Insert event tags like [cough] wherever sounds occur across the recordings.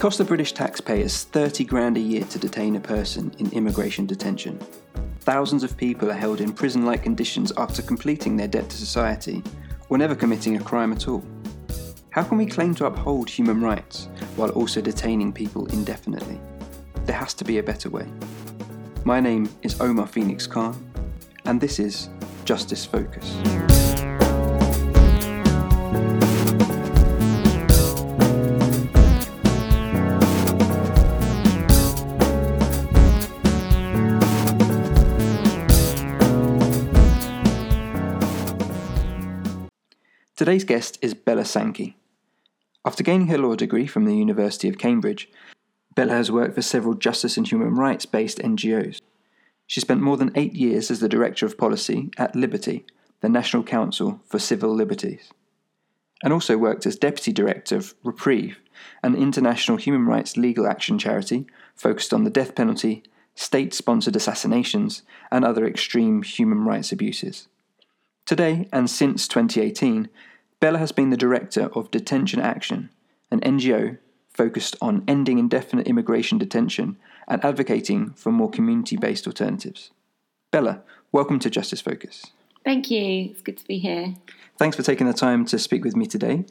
costs the British taxpayers 30 grand a year to detain a person in immigration detention. Thousands of people are held in prison like conditions after completing their debt to society or never committing a crime at all. How can we claim to uphold human rights while also detaining people indefinitely? There has to be a better way. My name is Omar Phoenix Khan, and this is Justice Focus. Today's guest is Bella Sankey. After gaining her law degree from the University of Cambridge, Bella has worked for several justice and human rights based NGOs. She spent more than eight years as the Director of Policy at Liberty, the National Council for Civil Liberties, and also worked as Deputy Director of Reprieve, an international human rights legal action charity focused on the death penalty, state sponsored assassinations, and other extreme human rights abuses. Today, and since 2018, Bella has been the director of Detention Action, an NGO focused on ending indefinite immigration detention and advocating for more community based alternatives. Bella, welcome to Justice Focus. Thank you. It's good to be here. Thanks for taking the time to speak with me today.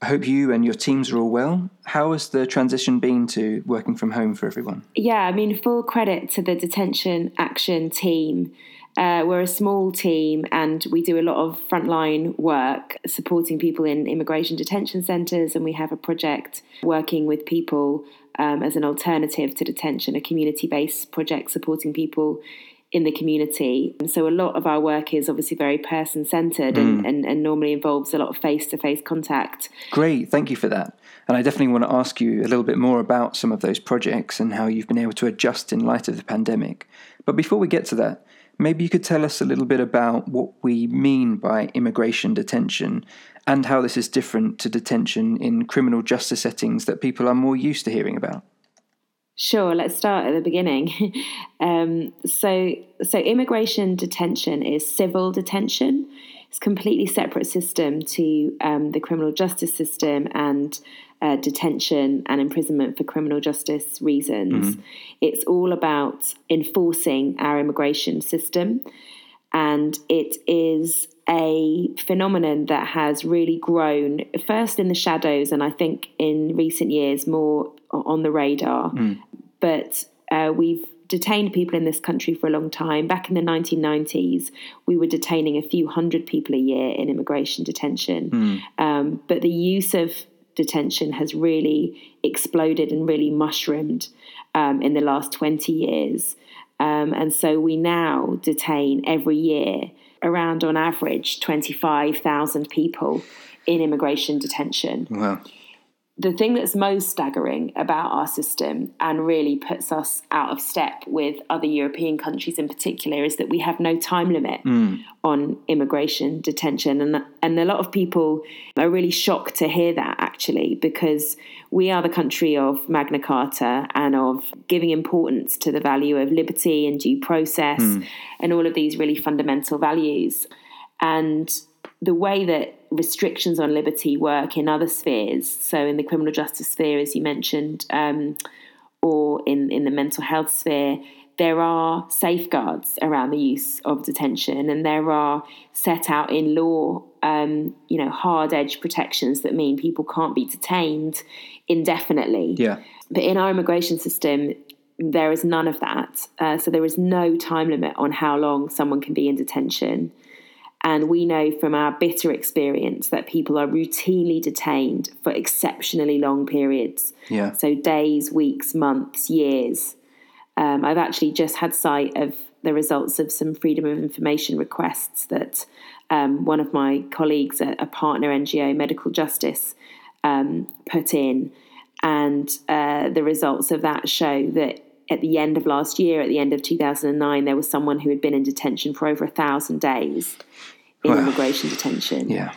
I hope you and your teams are all well. How has the transition been to working from home for everyone? Yeah, I mean, full credit to the Detention Action team. Uh, we're a small team and we do a lot of frontline work supporting people in immigration detention centres. And we have a project working with people um, as an alternative to detention, a community based project supporting people in the community. And so a lot of our work is obviously very person centered mm. and, and, and normally involves a lot of face to face contact. Great, thank you for that. And I definitely want to ask you a little bit more about some of those projects and how you've been able to adjust in light of the pandemic. But before we get to that, Maybe you could tell us a little bit about what we mean by immigration detention and how this is different to detention in criminal justice settings that people are more used to hearing about. Sure, let's start at the beginning. [laughs] um, so, so immigration detention is civil detention. It's a completely separate system to um, the criminal justice system and uh, detention and imprisonment for criminal justice reasons. Mm-hmm. It's all about enforcing our immigration system. And it is a phenomenon that has really grown, first in the shadows, and I think in recent years more on the radar. Mm. But uh, we've detained people in this country for a long time. Back in the 1990s, we were detaining a few hundred people a year in immigration detention. Mm. Um, but the use of detention has really exploded and really mushroomed um, in the last 20 years. Um, and so we now detain every year around, on average, 25,000 people in immigration detention. Wow the thing that's most staggering about our system and really puts us out of step with other European countries in particular is that we have no time limit mm. on immigration detention. And, and a lot of people are really shocked to hear that actually, because we are the country of Magna Carta and of giving importance to the value of liberty and due process mm. and all of these really fundamental values. And the way that restrictions on liberty work in other spheres, so in the criminal justice sphere, as you mentioned, um, or in, in the mental health sphere, there are safeguards around the use of detention, and there are set out in law, um, you know, hard edge protections that mean people can't be detained indefinitely. Yeah. But in our immigration system, there is none of that. Uh, so there is no time limit on how long someone can be in detention. And we know from our bitter experience that people are routinely detained for exceptionally long periods. Yeah. So days, weeks, months, years. Um, I've actually just had sight of the results of some freedom of information requests that um, one of my colleagues at a partner NGO, Medical Justice, um, put in. And uh, the results of that show that at the end of last year, at the end of 2009, there was someone who had been in detention for over a thousand days in well, immigration detention. Yeah.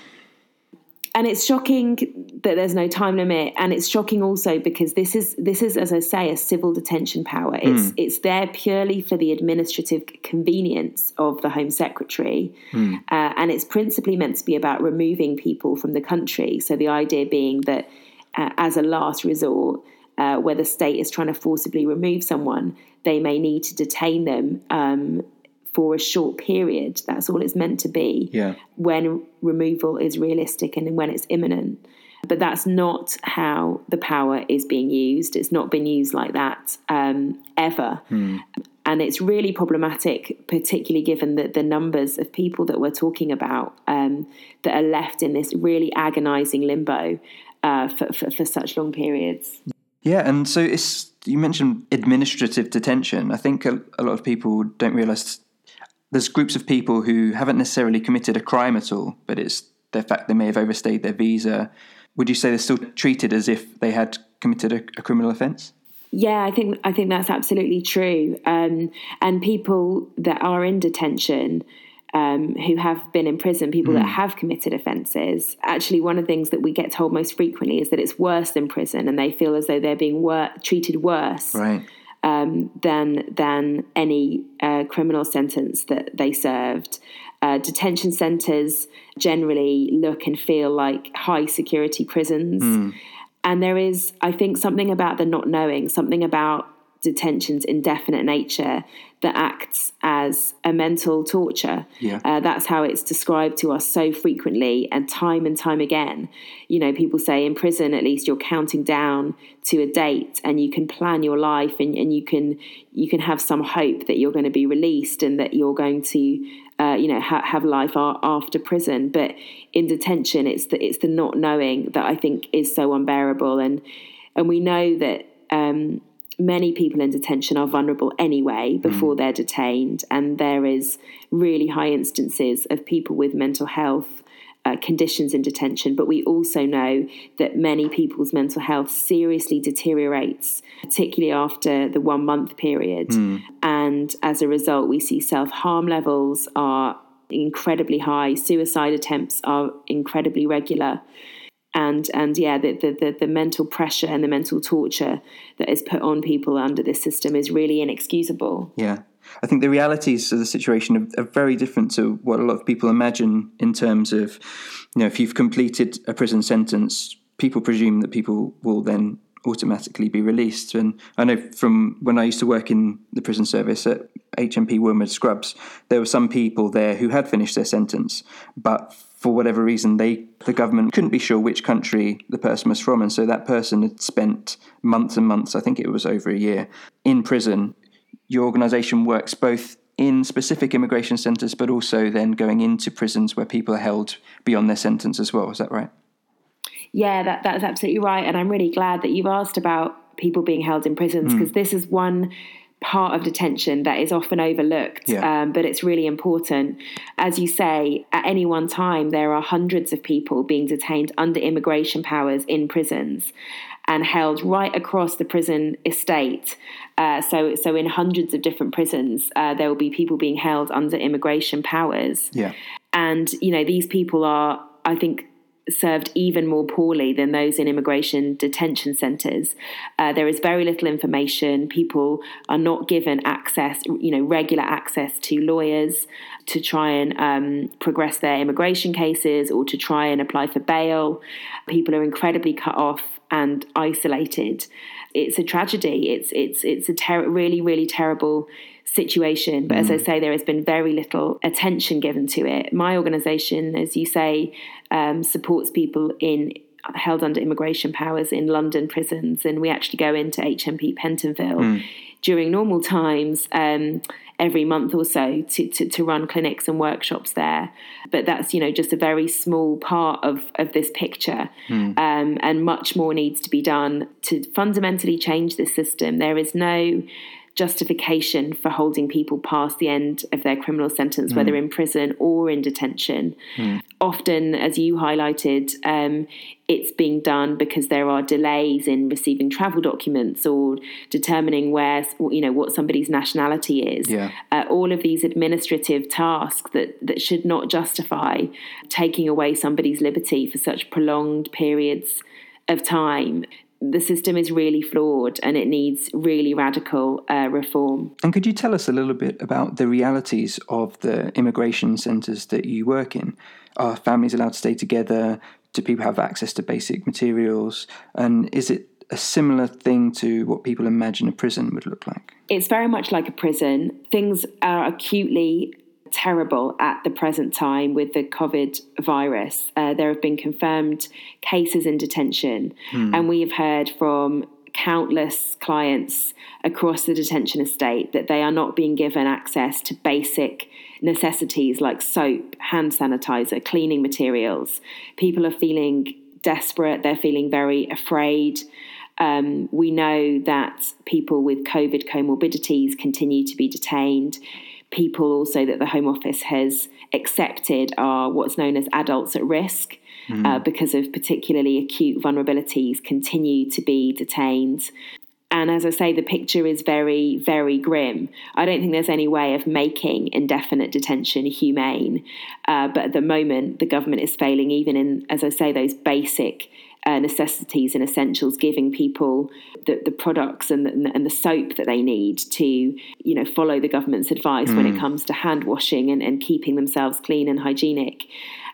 And it's shocking that there's no time limit, and it's shocking also because this is this is, as I say, a civil detention power. It's mm. it's there purely for the administrative convenience of the Home Secretary, mm. uh, and it's principally meant to be about removing people from the country. So the idea being that, uh, as a last resort, uh, where the state is trying to forcibly remove someone, they may need to detain them um, for a short period. That's all it's meant to be. Yeah. When removal is realistic and when it's imminent. But that's not how the power is being used. It's not been used like that um, ever. And it's really problematic, particularly given that the numbers of people that we're talking about um, that are left in this really agonizing limbo uh, for, for, for such long periods. Yeah, and so it's you mentioned administrative detention. I think a, a lot of people don't realise there's groups of people who haven't necessarily committed a crime at all, but it's the fact they may have overstayed their visa. Would you say they're still treated as if they had committed a, a criminal offence? Yeah, I think I think that's absolutely true. Um, and people that are in detention, um, who have been in prison, people that have committed offences, actually, one of the things that we get told most frequently is that it's worse than prison, and they feel as though they're being wor- treated worse Right. um, than than any uh, criminal sentence that they served. Uh, detention centres generally look and feel like high security prisons, and there is, I think, something about the not knowing, something about detention's indefinite nature that acts as a mental torture. Yeah. Uh, that's how it's described to us so frequently and time and time again. You know, people say in prison, at least you're counting down to a date and you can plan your life and, and you can you can have some hope that you're going to be released and that you're going to uh, you know ha- have life a- after prison. But in detention, it's the it's the not knowing that I think is so unbearable and and we know that. Um, many people in detention are vulnerable anyway before they're detained, and there is really high instances of people with mental health uh, conditions in detention. But we also know that many people's mental health seriously deteriorates, particularly after the one month period, and as a result, we see self harm levels are incredibly high, suicide attempts are incredibly regular and and yeah the, the the mental pressure and the mental torture that is put on people under this system is really inexcusable Yeah. I think the realities of the situation are, are very different to what a lot of people imagine in terms of, you know, if you've completed a prison sentence, people presume that people will then automatically be released. And I know from when I used to work in the prison service at HMP Wormwood Scrubs, there were some people there who had finished their sentence, but for whatever reason, they the government couldn't be sure which country the person was from, and so that person had spent months and months, I think it was over a year, in prison your organisation works both in specific immigration centres, but also then going into prisons where people are held beyond their sentence as well. Is that right? yeah that that's absolutely right and i'm really glad that you've asked about people being held in prisons hmm. because this is one part of detention that is often overlooked, Yeah. um, but it's really important. As you say, at any one time, there are hundreds of people being detained under immigration powers in prisons and held right across the prison estate. Uh, so, so in hundreds of different prisons, uh, there will be people being held under immigration powers. Yeah. And, you know, these people are, I think, served even more poorly than those in immigration detention centres. Uh, there is very little information. People are not given access, you know, regular access to lawyers to try and um, progress their immigration cases or to try and apply for bail. People are incredibly cut off and isolated. It's a tragedy. It's it's it's a ter- really really terrible situation. But as I say, there has been very little attention given to it. My organisation, as you say, um, supports people in held under immigration powers in London prisons, and we actually go into HMP Pentonville during normal times. Um, every month or so to, to, to run clinics and workshops there but that's you know just a very small part of, of this picture um, and much more needs to be done to fundamentally change this system there is no justification for holding people past the end of their criminal sentence, whether in prison or in detention. Often, as you highlighted, um, it's being done because there are delays in receiving travel documents or determining where you know what somebody's nationality is. Yeah. Uh, all of these administrative tasks that that should not justify taking away somebody's liberty for such prolonged periods of time the system is really flawed and it needs really radical uh, reform. And could you tell us a little bit about the realities of the immigration centres that you work in? Are families allowed to stay together? Do people have access to basic materials? And is it a similar thing to what people imagine a prison would look like? It's very much like a prison. Things are acutely terrible at the present time with the COVID virus. Uh, there have been confirmed cases in detention, hmm. and we have heard from countless clients across the detention estate that they are not being given access to basic necessities like soap, hand sanitizer, cleaning materials. People are feeling desperate, they're feeling very afraid. Um, we know that people with COVID comorbidities continue to be detained. People also that the Home Office has accepted are what's known as adults at risk mm. uh, because of particularly acute vulnerabilities continue to be detained. And as I say, the picture is very, very grim. I don't think there's any way of making indefinite detention humane. Uh, but at the moment, the government is failing, even in, as I say, those basic uh, necessities and essentials, giving people the, the products and the, and the soap that they need to, you know, follow the government's advice mm. when it hmm. comes to hand washing and, and keeping themselves clean and hygienic.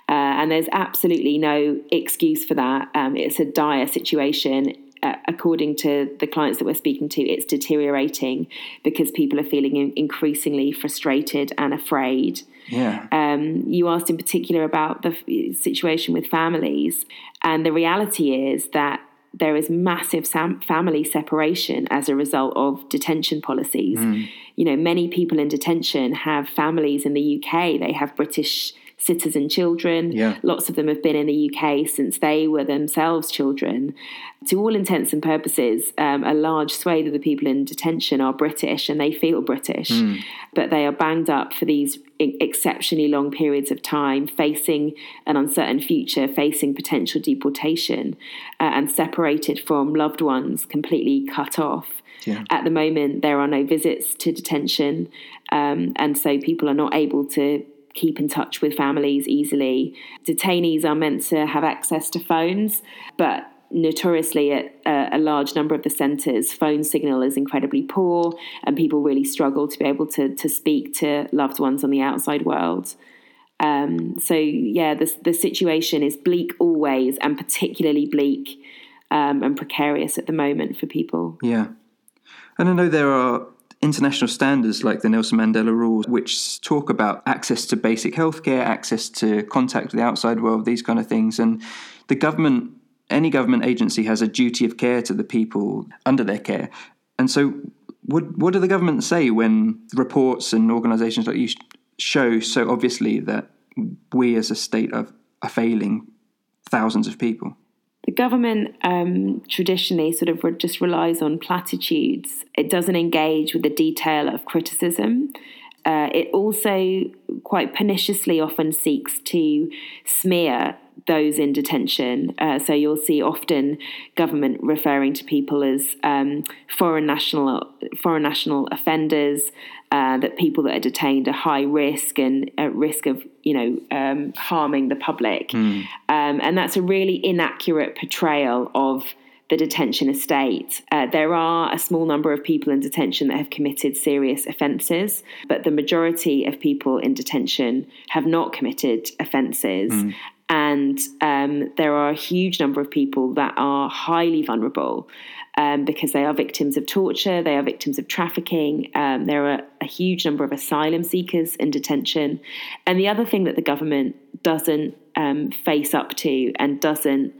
Uh, and there's absolutely no excuse for that. Um, it's a dire situation. Uh, according to the clients that we're speaking to, it's deteriorating because people are feeling in- increasingly frustrated and afraid. Yeah. Um, you asked in particular about the f- situation with families, and the reality is that there is massive sam- family separation as a result of detention policies. Mm. You know, many people in detention have families in the UK. They have British citizen children. Yeah. Lots of them have been in the UK since they were themselves children. To all intents and purposes, um, a large swathe of the people in detention are British and they feel British, mm. but they are banged up for these exceptionally long periods of time, facing an uncertain future, facing potential deportation, uh, and separated from loved ones, completely cut off. Yeah. At the moment, there are no visits to detention, um, and so people are not able to keep in touch with families easily. Detainees are meant to have access to phones, but notoriously at a, a large number of the centres, phone signal is incredibly poor, and people really struggle to be able to, to speak to loved ones on the outside world. Um, so, yeah, the, the situation is bleak always, and particularly bleak um, and precarious at the moment for people. Yeah. And I know there are international standards like the Nelson Mandela rules, which talk about access to basic healthcare, access to contact with the outside world, these kind of things. And the government, any government agency, has a duty of care to the people under their care. And so, what what do the government say when reports and organisations like you show so obviously that we as a state are, are failing thousands of people? The government um, traditionally sort of just relies on platitudes. It doesn't engage with the detail of criticism. Uh, it also quite perniciously often seeks to smear those in detention. Uh, so you'll see often government referring to people as um, foreign national foreign national offenders. Uh, that people that are detained are high risk and at risk of you know um, harming the public, mm. um, and that's a really inaccurate portrayal of the detention estate. Uh, there are a small number of people in detention that have committed serious offences, but the majority of people in detention have not committed offences. Mm. And um, there are a huge number of people that are highly vulnerable um, because they are victims of torture, they are victims of trafficking. Um, there are a huge number of asylum seekers in detention. And the other thing that the government doesn't um, face up to and doesn't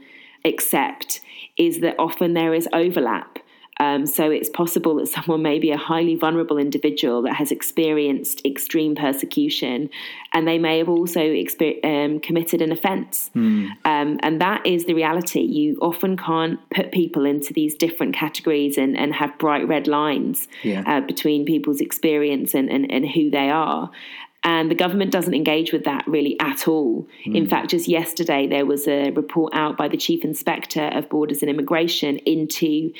accept is that often there is overlap. Um, so it's possible that someone may be a highly vulnerable individual that has experienced extreme persecution, and they may have also exper- um, committed an offence. Mm. Um, and that is the reality. You often can't put people into these different categories and, and have bright red lines yeah. uh, between people's experience and, and, and who they are. And the government doesn't engage with that really at all. Mm. In fact, just yesterday, there was a report out by the Chief Inspector of Borders and Immigration into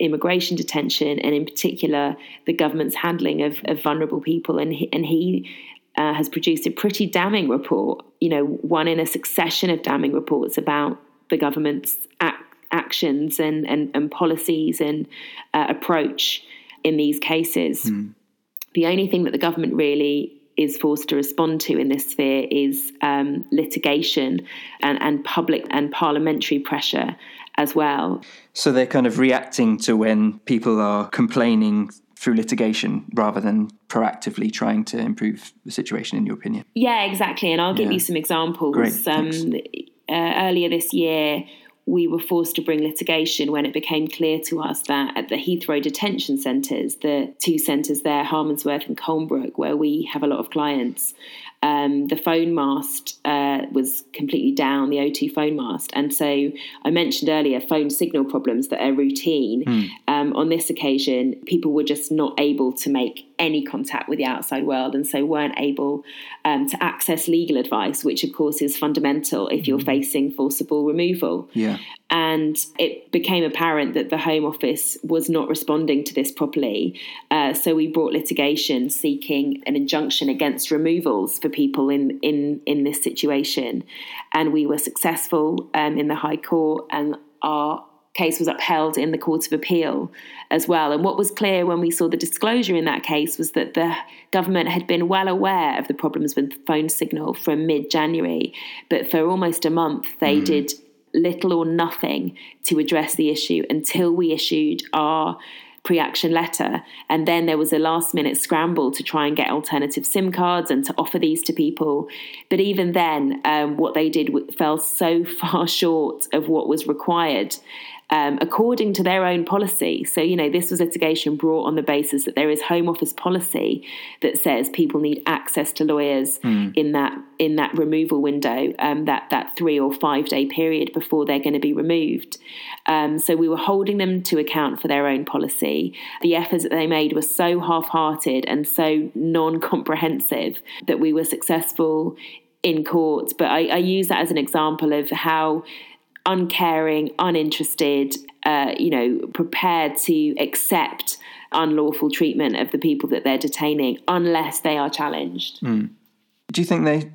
immigration detention, and in particular, the government's handling of, of vulnerable people. And he, and he uh, has produced a pretty damning report, you know, one in a succession of damning reports about the government's ac- actions and, and, and, policies and uh, approach in these cases. Mm. The only thing that the government really is forced to respond to in this sphere is um, litigation and, and public and parliamentary pressure. as well. So they're kind of reacting to when people are complaining through litigation rather than proactively trying to improve the situation, in your opinion? Yeah, exactly. And I'll give yeah. you some examples. Great, um, uh, earlier this year, we were forced to bring litigation when it became clear to us that at the Heathrow detention centres, the two centres there, Harmondsworth and Colnbrook, where we have a lot of clients, um, the phone mast uh, was completely down, the O2 phone mast. And so I mentioned earlier phone signal problems that are routine. Mm. Um, on this occasion, people were just not able to make any contact with the outside world and so weren't able um, to access legal advice, which of course is fundamental if you're mm. facing forcible removal. Yeah. And it became apparent that the Home Office was not responding to this properly. Uh, so we brought litigation seeking an injunction against removals for people in, in, in this situation. And we were successful um, in the High Court, and our case was upheld in the Court of Appeal as well. And what was clear when we saw the disclosure in that case was that the government had been well aware of the problems with phone signal from mid January, but for almost a month they mm. did little or nothing to address the issue until we issued our pre action letter. And then there was a last minute scramble to try and get alternative SIM cards and to offer these to people. But even then, um, what they did fell so [laughs] far short of what was required um, according to their own policy. So, you know, this was litigation brought on the basis that there is Home Office policy that says people need access to lawyers mm. in that in that removal window, um, that that three or five day period before they're going to be removed. Um, so we were holding them to account for their own policy. The efforts that they made were so half hearted and so non comprehensive that we were successful in court. But I, I use that as an example of how uncaring, uninterested, uh, you know, prepared to accept unlawful treatment of the people that they're detaining unless they are challenged. Mm. Do you think they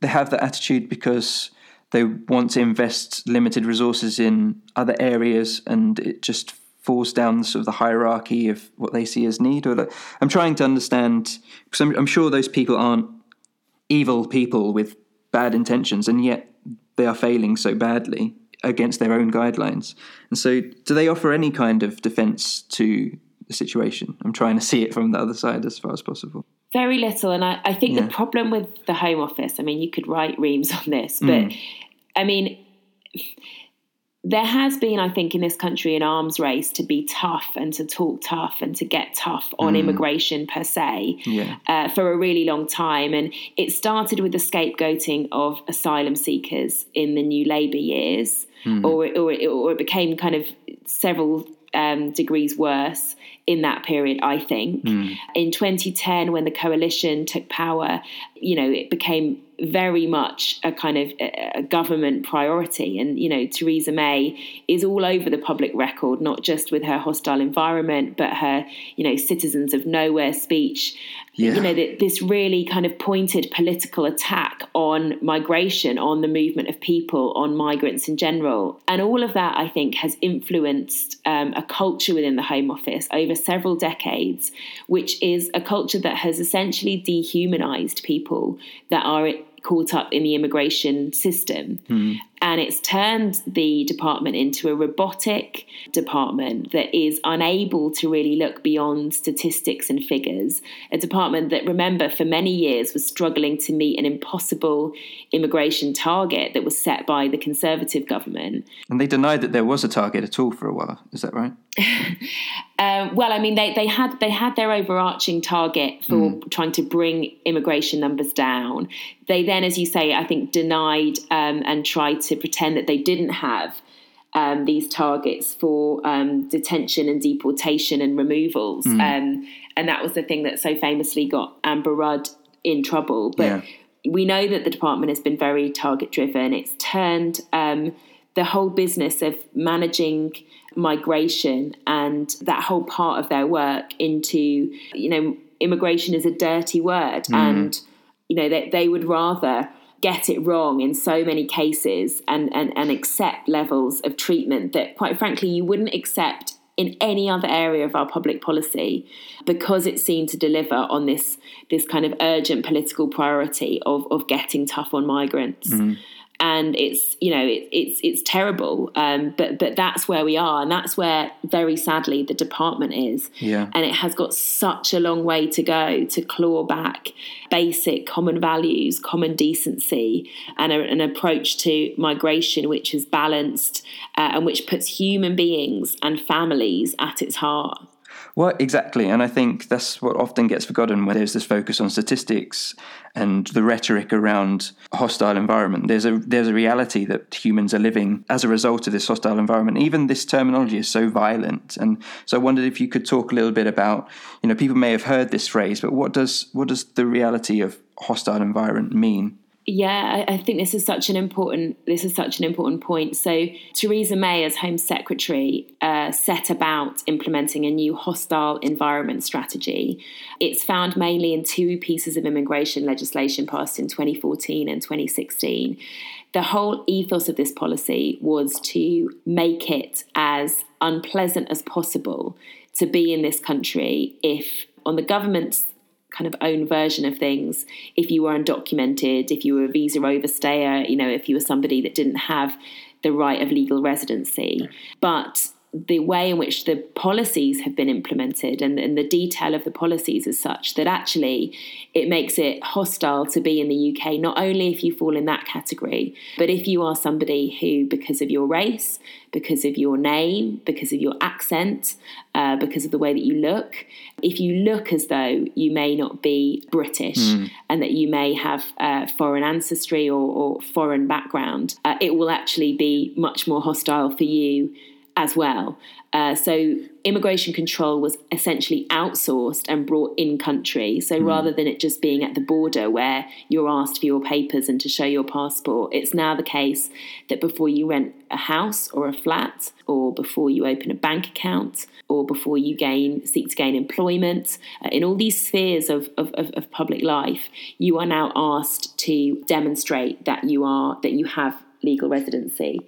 they have that attitude because they want to invest limited resources in other areas and it just falls down sort of the hierarchy of what they see as need? Or like, I'm trying to understand because I'm, I'm sure those people aren't evil people with bad intentions, and yet they are failing so badly against their own guidelines. And so, do they offer any kind of defence to the situation? I'm trying to see it from the other side as far as possible. Very little. And I, I think yeah. the problem with the Home Office, I mean, you could write reams on this, but mm. I mean, there has been, I think, in this country an arms race to be tough and to talk tough and to get tough on mm. immigration per se yeah. uh, for a really long time. And it started with the scapegoating of asylum seekers in the new Labour years, mm. or, or, or it became kind of several um, degrees worse in that period, I think. Mm. In 2010, when the coalition took power, you know, it became very much a kind of a, government priority. And, you know, Theresa May is all over the public record, not just with her hostile environment, but her, you know, citizens of nowhere speech. Yeah. You know, that this really kind of pointed political attack on migration, on the movement of people, on migrants in general. And all of that, I think, has influenced um, a culture within the Home Office over several decades, which is a culture that has essentially dehumanized people that are caught up in the immigration system. Mm. And it's turned the department into a robotic department that is unable to really look beyond statistics and figures. A department that, remember, for many years was struggling to meet an impossible immigration target that was set by the Conservative government. And they denied that there was a target at all for a while. Is that right? [laughs] uh, well, I mean, they, they had they had their overarching target for mm. trying to bring immigration numbers down. They then, as you say, I think denied um, and tried to pretend that they didn't have um, these targets for um, detention and deportation and removals. Mm. Um, and that was the thing that so famously got Amber Rudd in trouble. But yeah. we know that the department has been very target driven. It's turned um, the whole business of managing migration and that whole part of their work into, you know, immigration is a dirty word. Mm. And, you know, they, they would rather get it wrong in so many cases and, and, and accept levels of treatment that, quite frankly, you wouldn't accept in any other area of our public policy because it seemed to deliver on this this kind of urgent political priority of, of getting tough on migrants. Mm. And it's you know it, it's it's terrible. Um, but but that's where we are and that's where very sadly the department is. Yeah. And it has got such a long way to go to claw back basic common values common decency and a, an approach to migration which is balanced uh, and which puts human beings and families at its heart well, exactly. And I think that's what often gets forgotten when there's this focus on statistics and the rhetoric around hostile environment. There's a there's a reality that humans are living as a result of this hostile environment. Even this terminology is so violent. And so I wondered if you could talk a little bit about, you know, people may have heard this phrase, but what does what does the reality of hostile environment mean? Yeah, I, I think this is such an important this is such an important point. So Theresa May, as Home Secretary, uh, set about implementing a new hostile environment strategy. It's found mainly in two pieces of immigration legislation passed in 2014 and 2016. The whole ethos of this policy was to make it as unpleasant as possible to be in this country if on the government's kind of own version of things. If you were undocumented if you were a visa overstayer you know if you were somebody that didn't have the right of legal residency. But the way in which the policies have been implemented and, and, the detail of the policies is such that actually it makes it hostile to be in the UK, not only if you fall in that category, but if you are somebody who, because of your race, because of your name, because of your accent, uh, because of the way that you look, if you look as though you may not be British mm. and that you may have uh, foreign ancestry or, or foreign background, uh, it will actually be much more hostile for you as well. Uh, so immigration control was essentially outsourced and brought in country. So mm. rather than it just being at the border where you're asked for your papers and to show your passport, it's now the case that before you rent a house or a flat, or before you open a bank account, or before you gain seek to gain employment, uh, in all these spheres of, of, of, of public life, you are now asked to demonstrate that you are that you have legal residency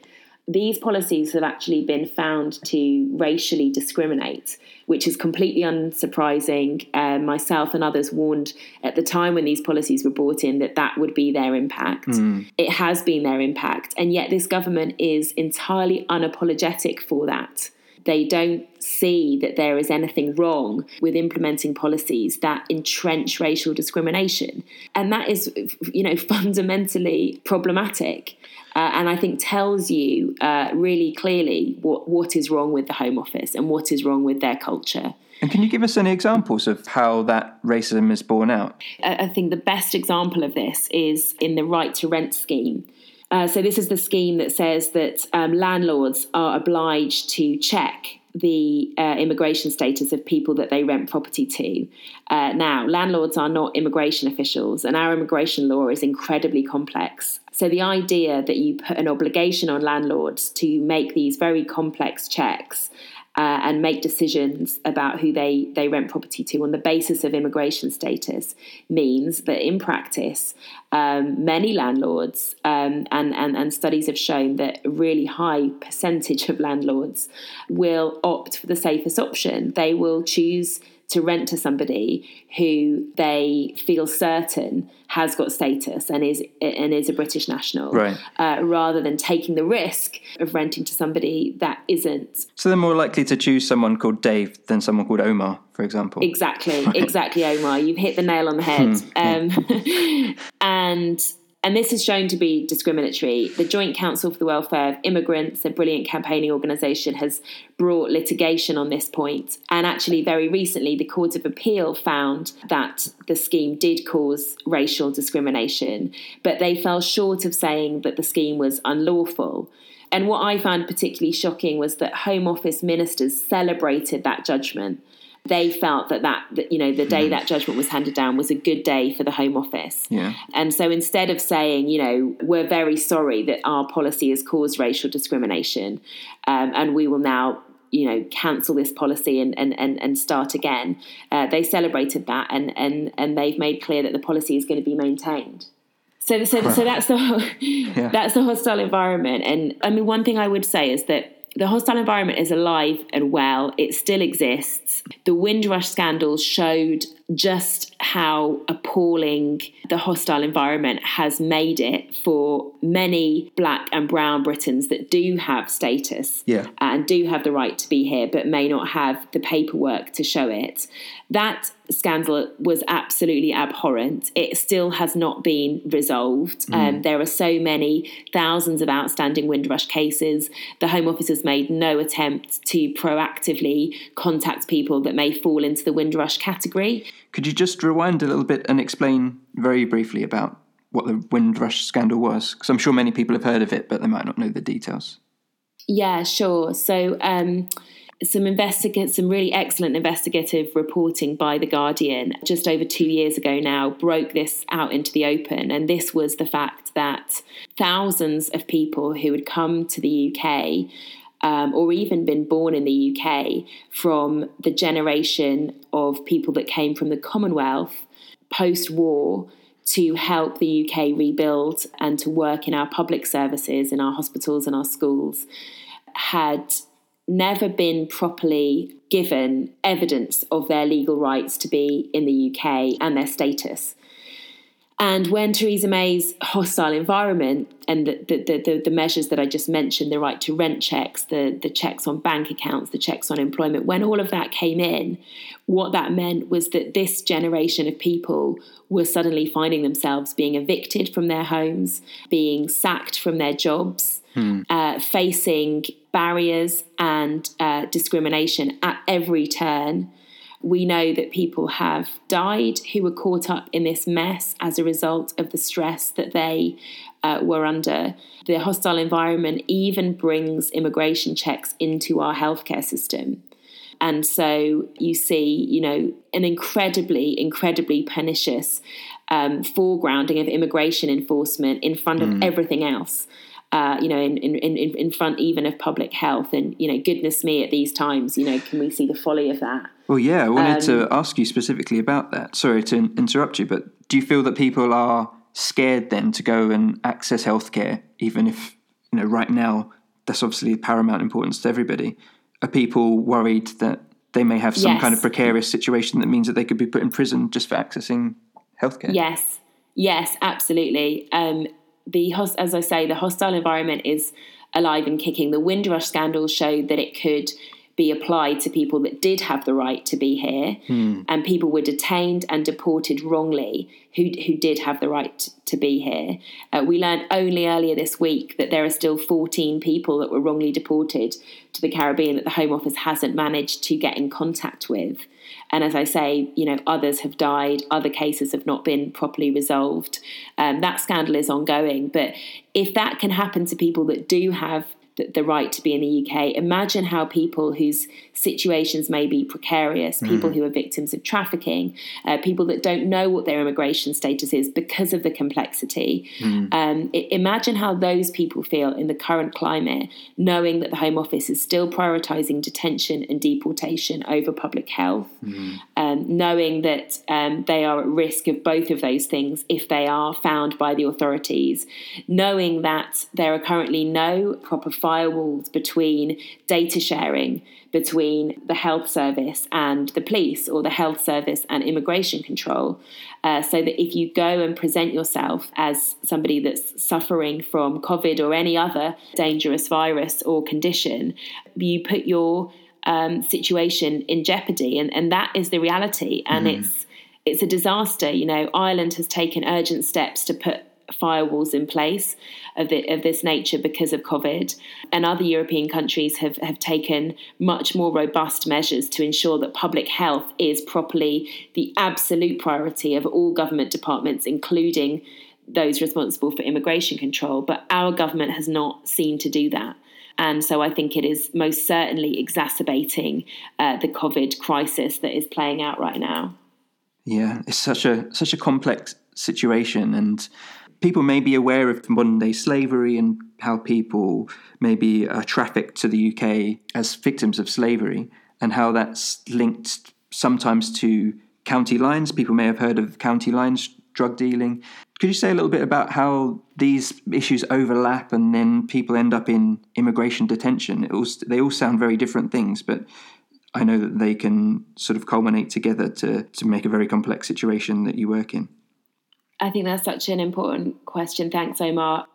these policies have actually been found to racially discriminate, which is completely unsurprising. Uh, myself and others warned at the time when these policies were brought in that that would be their impact. Mm. It has been their impact, and yet this government is entirely unapologetic for that. They don't see that there is anything wrong with implementing policies that entrench racial discrimination. And that is, you know, [laughs] fundamentally problematic uh, and I think tells you uh, really clearly what, what is wrong with the Home Office and what is wrong with their culture. And can you give us any examples of how that racism is borne out? I think the best example of this is in the right to rent scheme. Uh, so, this is the scheme that says that um, landlords are obliged to check the uh, immigration status of people that they rent property to. Uh, now, landlords are not immigration officials, and our immigration law is incredibly complex. So, the idea that you put an obligation on landlords to make these very complex checks uh, and make decisions about who they, they rent property to on the basis of immigration status means that in practice, um, many landlords um, and, and, and studies have shown that a really high percentage of landlords will opt for the safest option. They will choose to rent to somebody who they feel certain has got status and is and is a British national, right. uh, rather than taking the risk of renting to somebody that isn't. So they're more likely to choose someone called Dave than someone called Omar, for example. Exactly, [laughs] right. exactly, Omar. You've hit the nail on the head. Hmm. Um, [laughs] and and this is shown to be discriminatory. The Joint Council for the Welfare of Immigrants, a brilliant campaigning organisation, has brought litigation on this point. And actually, very recently, the Court of Appeal found that the scheme did cause racial discrimination, but they fell short of saying that the scheme was unlawful. And what I found particularly shocking was that Home Office ministers celebrated that judgment they felt that that, that you know the day mm. that judgment was handed down was a good day for the Home Office. Yeah. And so instead of saying, you know, we're very sorry that our policy has caused racial discrimination, um, and we will now you know cancel this policy and and and, and start again uh, they celebrated that and and and they've made clear that the policy is going to be maintained so so, so that's the yeah. [laughs] that's the hostile environment and i mean one thing i would say is that the hostile environment is alive and well. It still exists. The Windrush scandals showed just how appalling the hostile environment has made it for many black and brown Britons that do have status yeah. and do have the right to be here, but may not have the paperwork to show it. That scandal was absolutely abhorrent. It still has not been resolved. Mm. Um, there are so many thousands of outstanding Windrush cases. The Home Office has made no attempt to proactively contact people that may fall into the Windrush category. Could you just rewind a little bit and explain very briefly about what the Windrush scandal was? Because I'm sure many people have heard of it, but they might not know the details. Yeah, sure. So, um, some investigate some really excellent investigative reporting by the Guardian just over two years ago now broke this out into the open, and this was the fact that thousands of people who had come to the UK um, or even been born in the UK from the generation of people that came from the Commonwealth post war to help the UK rebuild and to work in our public services, in our hospitals and our schools, had never been properly given evidence of their legal rights to be in the UK and their status. And when Theresa May's hostile environment and the, the, the, the, measures that I just mentioned, the right to rent checks, the, the checks on bank accounts, the checks on employment, when all of that came in, what that meant was that this generation of people were suddenly finding themselves being evicted from their homes, being sacked from their jobs, hmm. uh, facing barriers and uh, discrimination at every turn we know that people have died who were caught up in this mess as a result of the stress that they uh, were under. The hostile environment even brings immigration checks into our healthcare system. And so you see, you know, an incredibly, incredibly pernicious um, foregrounding of immigration enforcement in front of mm. everything else uh, you know, in, in, in, in front even of public health. And, you know, goodness me, at these times, you know, can we see the folly of that? Well, yeah, I wanted um, to ask you specifically about that. Sorry to interrupt you, but do you feel that people are scared then to go and access healthcare, even if, you know, right now that's obviously paramount importance to everybody? Are people worried that they may have some yes. kind of precarious situation that means that they could be put in prison just for accessing healthcare? Yes, yes, absolutely. Um, the host, as I say, the hostile environment is alive and kicking. The Windrush scandal showed that it could be applied to people that did have the right to be here, hmm. and people were detained and deported wrongly who who did have the right to be here. Uh, we learned only earlier this week that there are still 14 people that were wrongly deported to the Caribbean that the Home Office hasn't managed to get in contact with. And as I say, you know, others have died, other cases have not been properly resolved. Um, that scandal is ongoing. But if that can happen to people that do have the, the right to be in the UK. Imagine how people whose situations may be precarious, people mm. who are victims of trafficking, uh, people that don't know what their immigration status is because of the complexity. Mm. Um, it, imagine how those people feel in the current climate, knowing that the Home Office is still prioritising detention and deportation over public health, mm. um, knowing that um, they are at risk of both of those things if they are found by the authorities, knowing that there are currently no proper firewalls between data sharing between the health service and the police or the health service and immigration control. Uh, so that if you go and present yourself as somebody that's suffering from COVID or any other dangerous virus or condition, you put your um, situation in jeopardy. And, and that is the reality. And mm. it's it's a disaster. You know, Ireland has taken urgent steps to put firewalls in place of, the, of this nature because of COVID. And other European countries have, have taken much more robust measures to ensure that public health is properly the absolute priority of all government departments, including those responsible for immigration control. But our government has not seemed to do that. And so I think it is most certainly exacerbating uh, the COVID crisis that is playing out right now. Yeah, it's such a such a complex situation, and people may be aware of modern day slavery and how people may be uh, trafficked to the UK as victims of slavery and how that's linked sometimes to county lines. People may have heard of county lines drug dealing. Could you say a little bit about how these issues overlap and then people end up in immigration detention? All, they all sound very different things, but I know that they can sort of culminate together to, to make a very complex situation that you work in. I think that's such an important question. Thanks, Omar.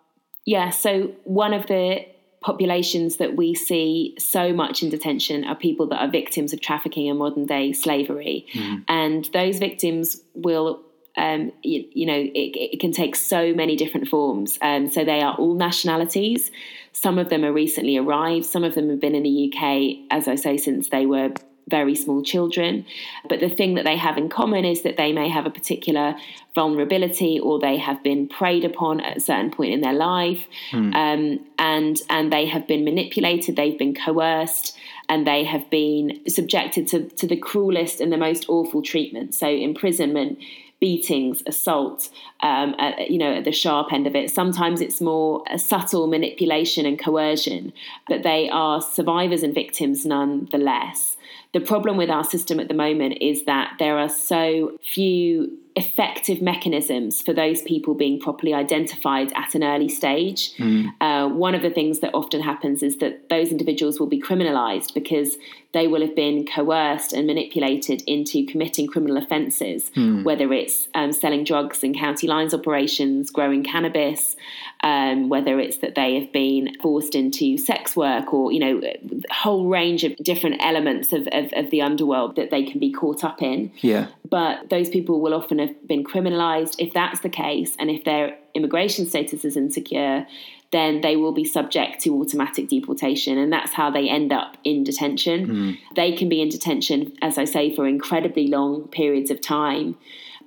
Yeah, so one of the populations that we see so much in detention are people that are victims of trafficking and modern day slavery. Mm. And those victims will um, you, you, know, it, it, can take so many different forms. Um, so they are all nationalities. Some of them are recently arrived. Some of them have been in the UK, as I say, since they were very small children. But the thing that they have in common is that they may have a particular vulnerability or they have been preyed upon at a certain point in their life. Hmm. Um, and, and they have been manipulated, they've been coerced, and they have been subjected to, to the cruelest and the most awful treatment. So, imprisonment beatings, assault, um, at, you know, at the sharp end of it. Sometimes it's more a subtle manipulation and coercion, but they are survivors and victims nonetheless. The problem with our system at the moment is that there are so few effective mechanisms for those people being properly identified at an early stage. Mm. Uh, one of the things that often happens is that those individuals will be criminalized because they will have been coerced and manipulated into committing criminal offences, mm. whether it's um, selling drugs in county lines operations, growing cannabis, um, whether it's that they have been forced into sex work or, you know, a whole range of different elements of, of, of the underworld that they can be caught up in. Yeah. But those people will often have been criminalized. If that's the case, and if their immigration status is insecure, then they will be subject to automatic deportation. And that's how they end up in detention. Mm. They can be in detention, as I say, for incredibly long periods of time.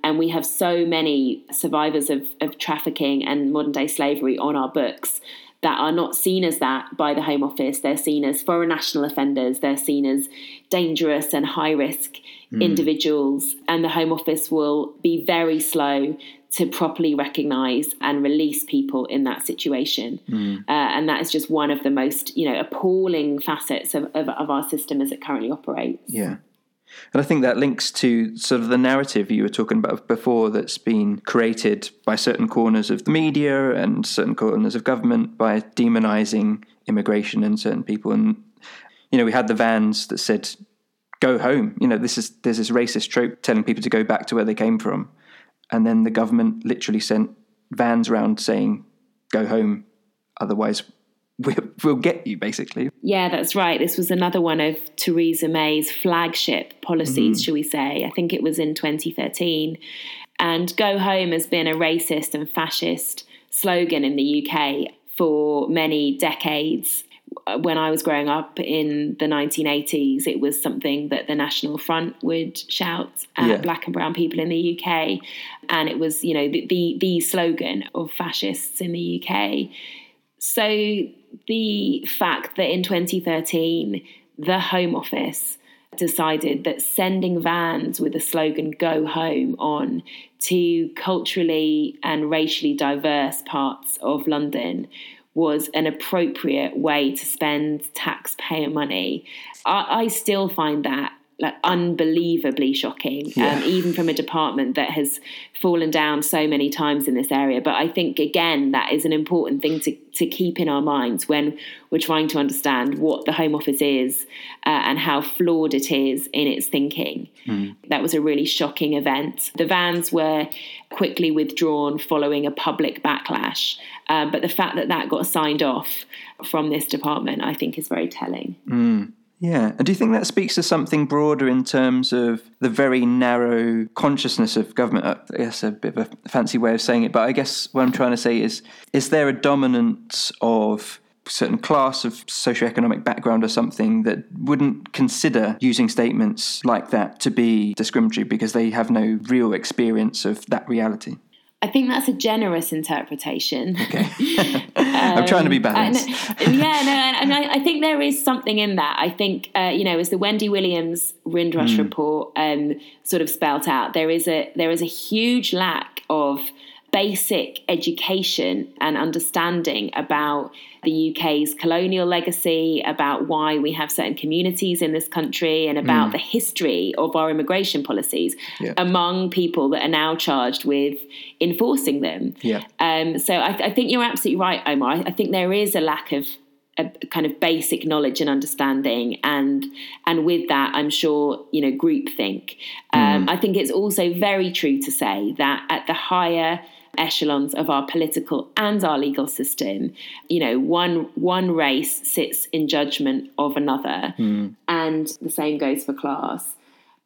And we have so many survivors of, of trafficking and modern day slavery on our books that are not seen as that by the Home Office. They're seen as foreign national offenders, they're seen as dangerous and high risk mm. individuals. And the Home Office will be very slow to properly recognise and release people in that situation. Mm. Uh, and that is just one of the most, you know, appalling facets of, of, of our system as it currently operates. Yeah. And I think that links to sort of the narrative you were talking about before that's been created by certain corners of the media and certain corners of government by demonizing immigration and certain people. And, you know, we had the vans that said, go home. You know, this is, there's this racist trope telling people to go back to where they came from and then the government literally sent vans around saying, "Go home, otherwise." We'll, get you basically. Yeah, that's right. This was another one of Theresa May's flagship policies, mm. shall we say. I think it was in 2013. And go home has been a racist and fascist slogan in the UK for many decades when I was growing up in the 1980s, it was something that the National Front would shout at yeah. black and brown people in the UK. And it was, you know, the, the, the slogan of fascists in the UK. So the fact that in 2013, the Home Office decided that sending vans with the slogan go home on to culturally and racially diverse parts of London was an appropriate way to spend taxpayer money. I, I still find that like unbelievably shocking, yeah. um, even from a department that has fallen down so many times in this area. But I think again that is an important thing to to keep in our minds when we're trying to understand what the Home Office is uh, and how flawed it is in its thinking. Mm. That was a really shocking event. The vans were quickly withdrawn following a public backlash, um, but the fact that that got signed off from this department, I think, is very telling. Mm. Yeah. And do you think that speaks to something broader in terms of the very narrow consciousness of government? Uh, I guess a bit of a fancy way of saying it, but I guess what I'm trying to say is is there a dominance of certain class of socioeconomic background or something that wouldn't consider using statements like that to be discriminatory because they have no real experience of that reality? I think that's a generous interpretation. Okay. [laughs] I'm trying to be um, balanced. yeah, no, and, I, I, think there is something in that. I think, uh, you know, as the Wendy Williams Windrush mm. report um, sort of spelt out, there is a there is a huge lack of basic education and understanding about the UK's colonial legacy, about why we have certain communities in this country, and about mm. the history of our immigration policies yeah. among people that are now charged with enforcing them. Yeah. Um, so I, I, think you're absolutely right, Omar. I, I think there is a lack of a kind of basic knowledge and understanding, and and with that, I'm sure you know groupthink. Um, mm. I think it's also very true to say that at the higher echelons of our political and our legal system, you know, one one race sits in judgment of another, mm. and the same goes for class.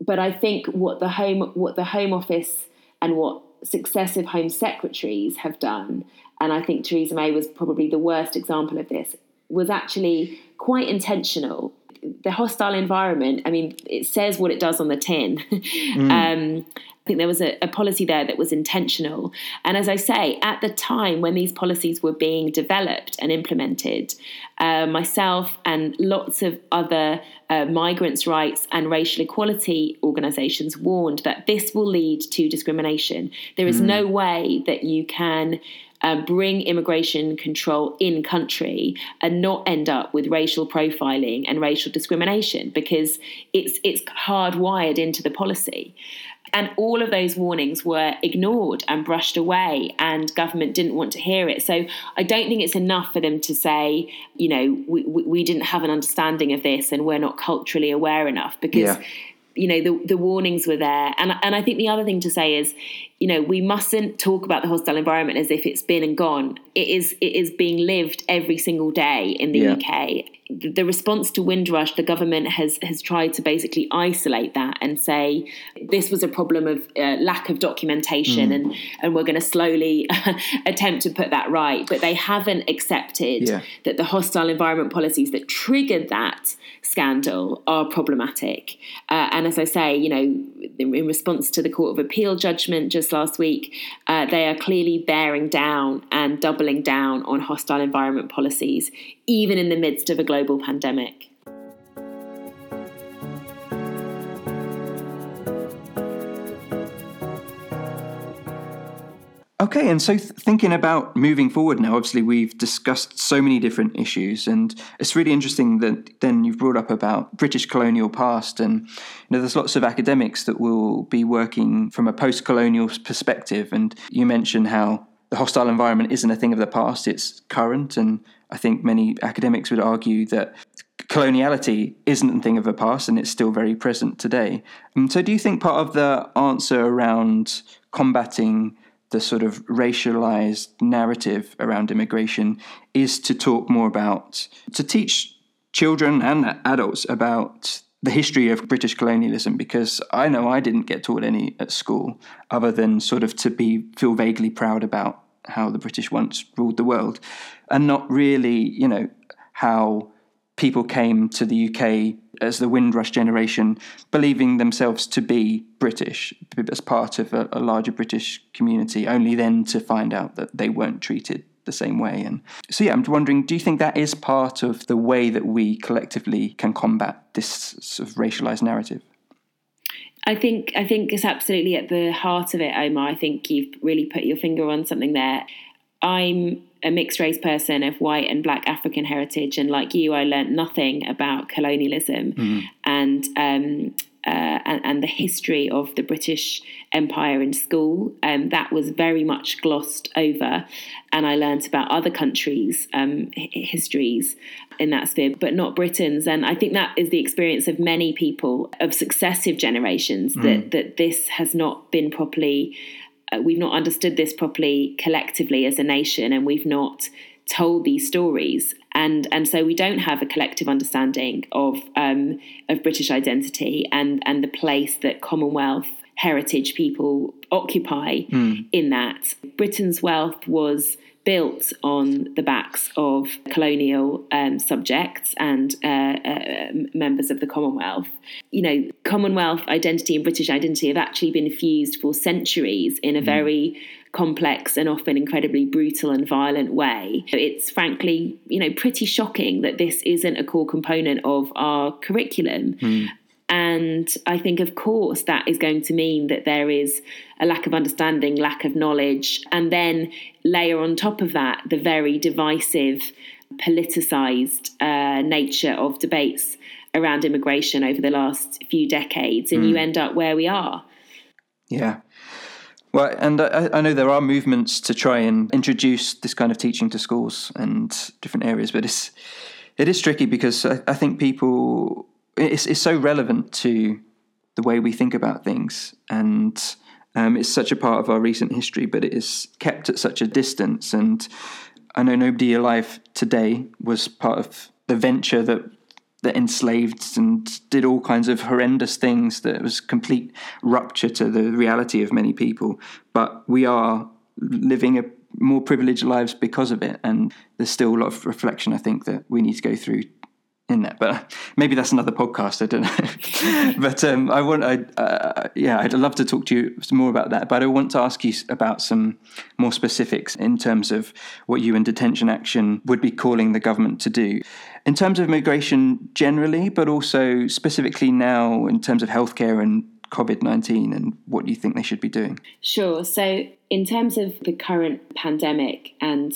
But I think what the home what the Home Office and what successive Home Secretaries have done, and I think Theresa May was probably the worst example of this, was actually quite intentional. The hostile environment, I mean, it says what it does on the tin. [laughs] Mm. um, I think there was a, a, policy there that was intentional. And as I say, at the time when these policies were being developed and implemented, uh, myself and lots of other uh, migrants' rights and racial equality organisations warned that this will lead to discrimination. There is mm. no way that you can uh, bring immigration control in country and not end up with racial profiling and racial discrimination because it's it's hardwired into the policy. And all of those warnings were ignored and brushed away, and government didn't want to hear it. So I don't think it's enough for them to say, you know, we, we didn't have an understanding of this and we're not culturally aware enough because. Yeah you know the the warnings were there and and I think the other thing to say is you know we mustn't talk about the hostile environment as if it's been and gone it is it is being lived every single day in the yeah. UK the response to Windrush the government has has tried to basically isolate that and say this was a problem of uh, lack of documentation mm. and and we're going to slowly [laughs] attempt to put that right but they haven't accepted yeah. that the hostile environment policies that triggered that scandal are problematic uh, and as I say you know in response to the Court of Appeal judgment just last week, uh, they are clearly bearing down and doubling down on hostile environment policies, even in the midst of a global pandemic. Okay, and so th- thinking about moving forward now, obviously we've discussed so many different issues, and it's really interesting that then you've brought up about British colonial past, and you know there's lots of academics that will be working from a post-colonial perspective, and you mentioned how the hostile environment isn't a thing of the past; it's current, and I think many academics would argue that coloniality isn't a thing of the past, and it's still very present today. And so, do you think part of the answer around combating the sort of racialized narrative around immigration is to talk more about, to teach children and adults about the history of British colonialism because I know I didn't get taught any at school other than sort of to be feel vaguely proud about how the British once ruled the world and not really, you know, how people came to the UK as the Windrush generation, believing themselves to be British as part of a, a, larger British community, only then to find out that they weren't treated the same way. And so, yeah, I'm wondering do you think that is part of the way that we collectively can combat this sort of racialized narrative? I think I think it's absolutely at the heart of it, Omar. I think you've really put your finger on something there. I'm a mixed race person of white and black African heritage, and like you, I learnt nothing about colonialism mm. and, um, uh, and, and the history of the British Empire in school. Um, that was very much glossed over, and I learnt about other countries' um, histories in that sphere, but not Britain's. And I think that is the experience of many people of successive generations mm. that that this has not been properly we've not understood this properly collectively as a nation, and we've not told these stories and and so we don't have a collective understanding of um, of British identity and and the place that Commonwealth heritage people occupy mm. in that Britain's wealth was built on the backs of colonial um, subjects and uh, uh, members of the Commonwealth. You know, Commonwealth identity and British identity have actually been fused for centuries in a mm. very complex and often incredibly brutal and violent way. It's frankly, you know, pretty shocking that this isn't a core component of our curriculum. Mm. And I think, of course, that is going to mean that there is a lack of understanding, lack of knowledge, and then layer on top of that the very divisive, politicized uh, nature of debates around immigration over the last few decades, and mm. you end up where we are. Yeah. Well, and I, I, know there are movements to try and introduce this kind of teaching to schools and different areas, but it's It is tricky because I, I think people it's it's so relevant to the way we think about things, and um, it's such a part of our recent history, but it is kept at such a distance. And I know nobody alive today was part of the venture that that enslaved and did all kinds of horrendous things that was complete rupture to the reality of many people. But we are living a more privileged lives because of it, and there's still a lot of reflection I think that we need to go through in that. But maybe that's another podcast. I don't know. [laughs] but um, I want, I, uh, yeah, I'd love to talk to you some more about that. But I want to ask you about some more specifics in terms of what you and Detention Action would be calling the government to do. In terms of immigration generally, but also specifically now in terms of healthcare and COVID 19 and what you think they should be doing? Sure. So, in terms of the current pandemic and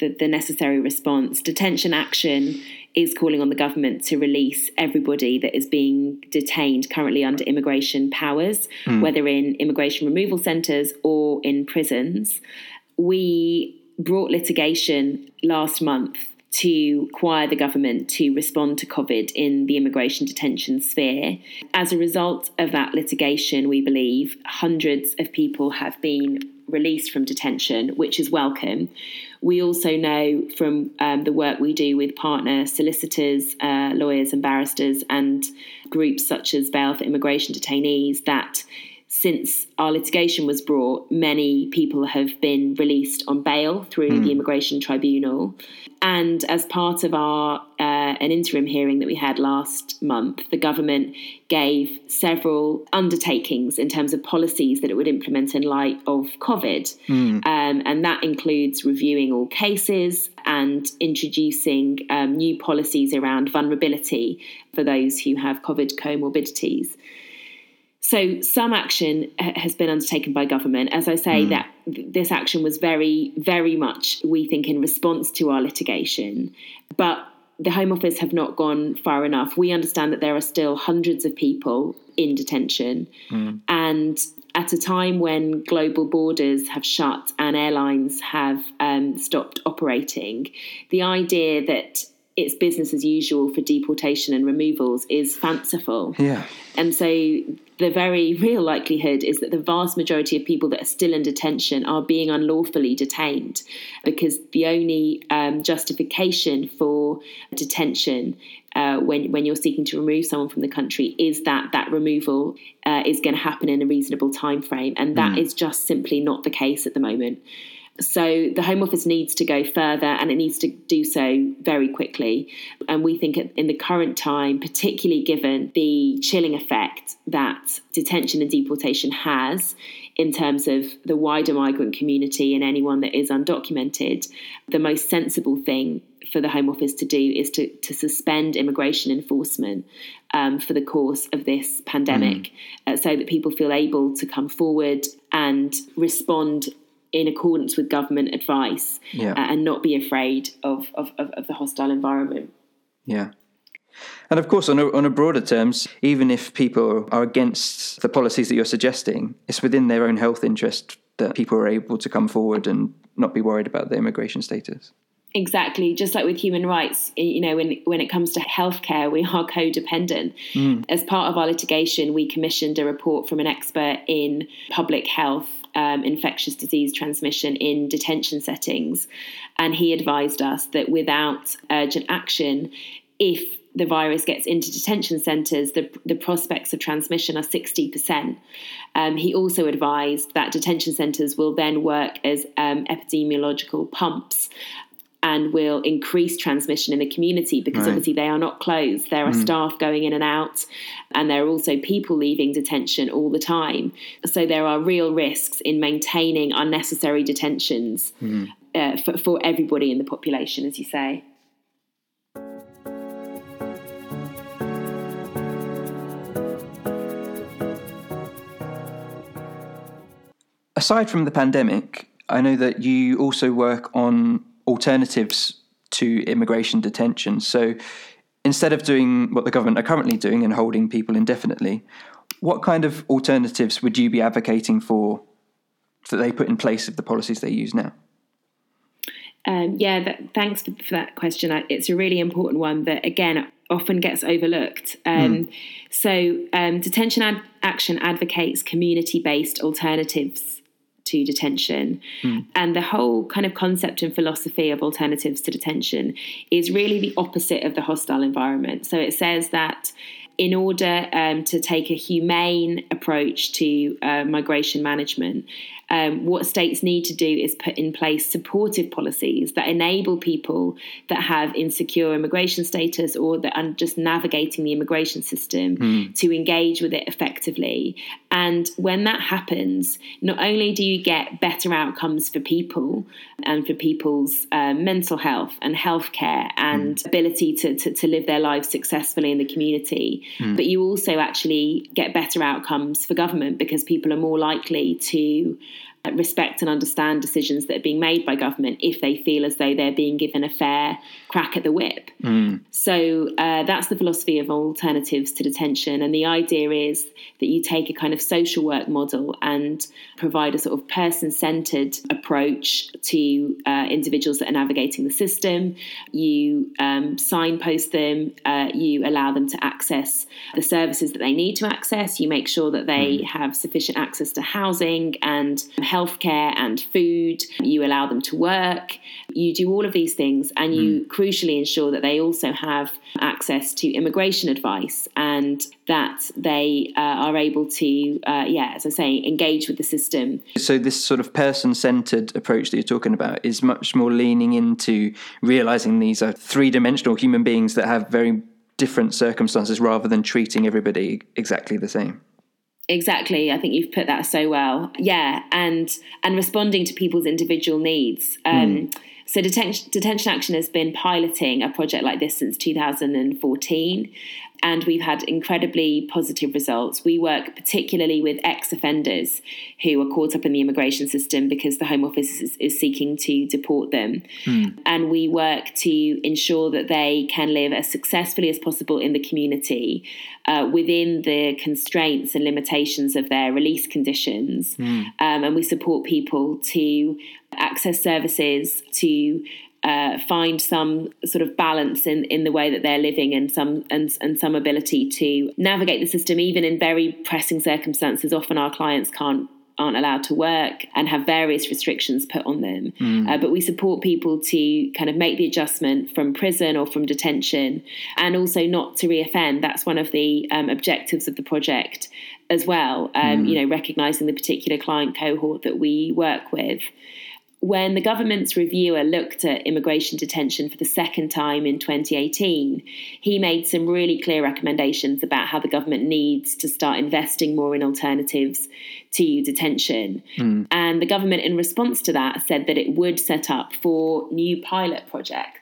the, the necessary response, detention action is calling on the government to release everybody that is being detained currently under immigration powers, mm. whether in immigration removal centres or in prisons. We brought litigation last month to require the government to respond to COVID in the immigration detention sphere. As a result of that litigation, we believe hundreds of people have been released from detention, which is welcome. We also know from um, the work we do with partner solicitors, uh, lawyers, and barristers, and groups such as Bail for Immigration Detainees that since our litigation was brought, many people have been released on bail through mm. the Immigration Tribunal. And as part of our uh, an interim hearing that we had last month, the government gave several undertakings in terms of policies that it would implement in light of COVID, mm. um, and that includes reviewing all cases and introducing um, new policies around vulnerability for those who have COVID comorbidities. So some action has been undertaken by government. As I say, mm. that this action was very, very much, we think, in response to our litigation. But the Home Office have not gone far enough. We understand that there are still hundreds of people in detention. Mm. And at a time when global borders have shut and airlines have um, stopped operating, the idea that it's business as usual for deportation and removals is fanciful. Yeah. And so the very [laughs] real likelihood is that the vast majority of people that are still in detention are being unlawfully detained because the only um, justification for detention uh, when when you're seeking to remove someone from the country is that that removal uh, is going to happen in a reasonable time frame and that mm. is just simply not the case at the moment so the Home Office needs to go further and it needs to do so very quickly. And we think in the current time, particularly given the chilling effect that detention and deportation has in terms of the wider migrant community and anyone that is undocumented, the most sensible thing for the Home Office to do is to, to suspend immigration enforcement um, for the course of this pandemic mm. uh, so that people feel able to come forward and respond in accordance with government advice yeah. uh, and not be afraid of, of, of, of the hostile environment. Yeah. And of course, on a, on a broader terms, even if people are against the policies that you're suggesting, it's within their own health interest that people are able to come forward and not be worried about their immigration status. Exactly, just like with human rights, you know, when when it comes to healthcare, we are codependent. Mm. As part of our litigation, we commissioned a report from an expert in public health um, infectious disease transmission in detention settings. And he advised us that without urgent action, if the virus gets into detention centres, the, the prospects of transmission are 60%. Um, he also advised that detention centres will then work as um, epidemiological pumps and will increase transmission in the community because right. obviously they are not closed. There are mm. staff going in and out, and there are also people leaving detention all the time. So there are real risks in maintaining unnecessary detentions mm. uh, for, for everybody in the population, as you say. Aside from the pandemic, I know that you also work on alternatives to immigration detention. So instead of doing what the government are currently doing and holding people indefinitely, what kind of alternatives would you be advocating for that they put in place of the policies they use now? Um, yeah, that, thanks for, for, that question. It's a really important one that, again, often gets overlooked. Um, mm. So, um, Detention Ad- Action advocates community based alternatives to detention. Mm. And the whole kind of concept and philosophy of alternatives to detention is really the opposite of the hostile environment. So, it says that in order um, to take a humane approach to uh, migration management, um, what states need to do is put in place supportive policies that enable people that have insecure immigration status or that are just navigating the immigration system mm. to engage with it effectively. And when that happens, not only do you get better outcomes for people and for people's uh, mental health and healthcare and mm. ability to, to, to, live their lives successfully in the community, mm. but you also actually get better outcomes for government because people are more likely to respect and understand decisions that are being made by government if they feel as though they're being given a fair crack at the whip. Mm. So uh, that's the philosophy of alternatives to detention. And the idea is that you take a kind of social work model and provide a sort of person centered approach to uh, individuals that are navigating the system. You um, signpost them, uh, you allow them to access the services that they need to access, you make sure that they mm. have sufficient access to housing and healthcare and food, you allow them to work, you do all of these things, and you mm. crucially ensure that they also have access to immigration advice and that they uh, are able to, uh, yeah, as I say, engage with the system. So, this sort of person centered approach that you're talking about is much more leaning into realizing these are three dimensional human beings that have very different circumstances rather than treating everybody exactly the same exactly i think you've put that so well. Yeah and and responding to people's individual needs. Um, mm. so detention, detention action has been piloting a project like this since 2014 and we've had incredibly positive results. We work particularly with ex offenders who are caught up in the immigration system because the Home Office is, is seeking to deport them. Mm. And we work to ensure that they can live as successfully as possible in the community uh, within the constraints and limitations of their release conditions. Mm. Um, and we support people to access services, to uh, find some sort of balance in, in the way that they're living and some and, and some ability to navigate the system even in very pressing circumstances often our clients can't aren't allowed to work and have various restrictions put on them. Mm. Uh, but we support people to kind of make the adjustment from prison or from detention and also not to reoffend. That's one of the um, objectives of the project as well, um, mm. you know, recognizing the particular client cohort that we work with when the government's reviewer looked at immigration detention for the second time in 2018, he made some really clear recommendations about how the government needs to start investing more in alternatives to detention. Mm. And the government, in response to that, said that it would set up four new pilot projects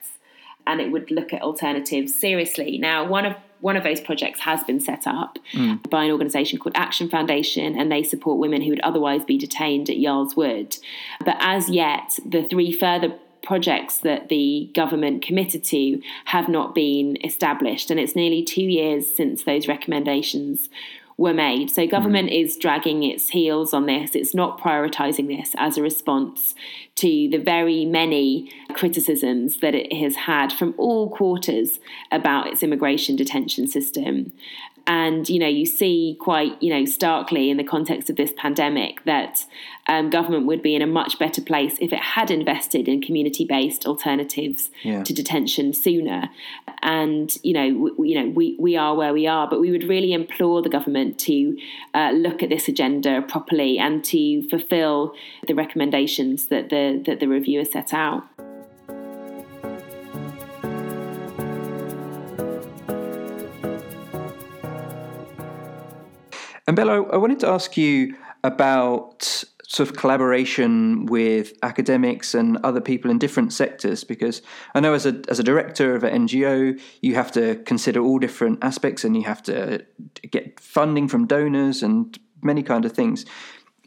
and it would look at alternatives seriously. Now, one of one of those projects has been set up mm. by an organisation called Action Foundation, and they support women who would otherwise be detained at Yarl's Wood. But as yet, the three further projects that the government committed to have not been established, and it's nearly two years since those recommendations were made. So government mm. is dragging its heels on this. It's not prioritising this as a response to the very many criticisms that it has had from all quarters about its immigration detention system. And you know, you see quite you know starkly in the context of this pandemic that um, government would be in a much better place if it had invested in community-based alternatives yeah. to detention sooner. And you know, w- you know, we we are where we are, but we would really implore the government to uh, look at this agenda properly and to fulfil the recommendations that the that the reviewer set out. And Bella, I wanted to ask you about sort of collaboration with academics and other people in different sectors because I know as a as a director of an NGO you have to consider all different aspects and you have to get funding from donors and many kind of things.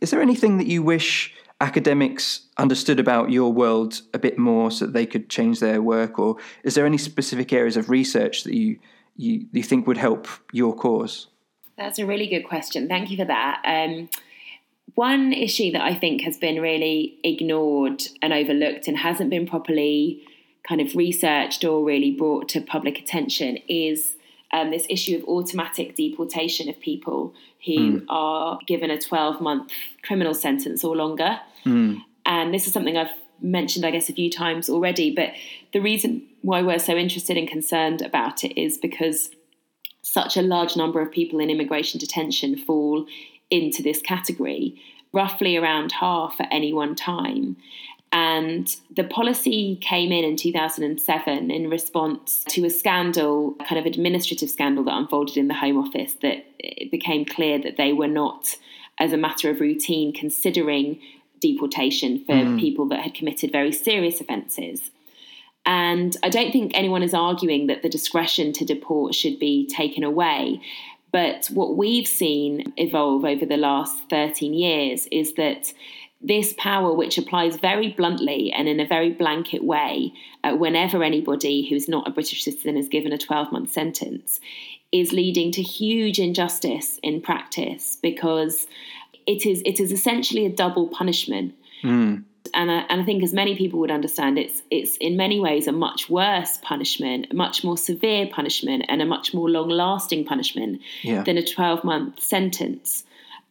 Is there anything that you wish academics understood about your world a bit more so that they could change their work or is there any specific areas of research that you you, you think would help your cause? That's a really good question. Thank you for that. Um, One issue that I think has been really ignored and overlooked and hasn't been properly kind of researched or really brought to public attention is um, this issue of automatic deportation of people who mm. are given a 12 month criminal sentence or longer. Mm. And this is something I've mentioned, I guess, a few times already. But the reason why we're so interested and concerned about it is because such a large number of people in immigration detention fall into this category, roughly around half at any one time. And the policy came in in 2007 in response to a scandal, a kind of administrative scandal that unfolded in the Home Office, that it became clear that they were not, as a matter of routine, considering deportation for mm. people that had committed very serious offences. And I don't think anyone is arguing that the discretion to deport should be taken away. But what we've seen evolve over the last 13 years is that this power, which applies very bluntly and in a very blanket way, uh, whenever anybody who's not a British citizen is given a 12 month sentence, is leading to huge injustice in practice because it is it is essentially a double punishment. Mm. And I, and I think, as many people would understand, it's it's in many ways a much worse punishment, a much more severe punishment, and a much more long lasting punishment yeah. than a 12 month sentence.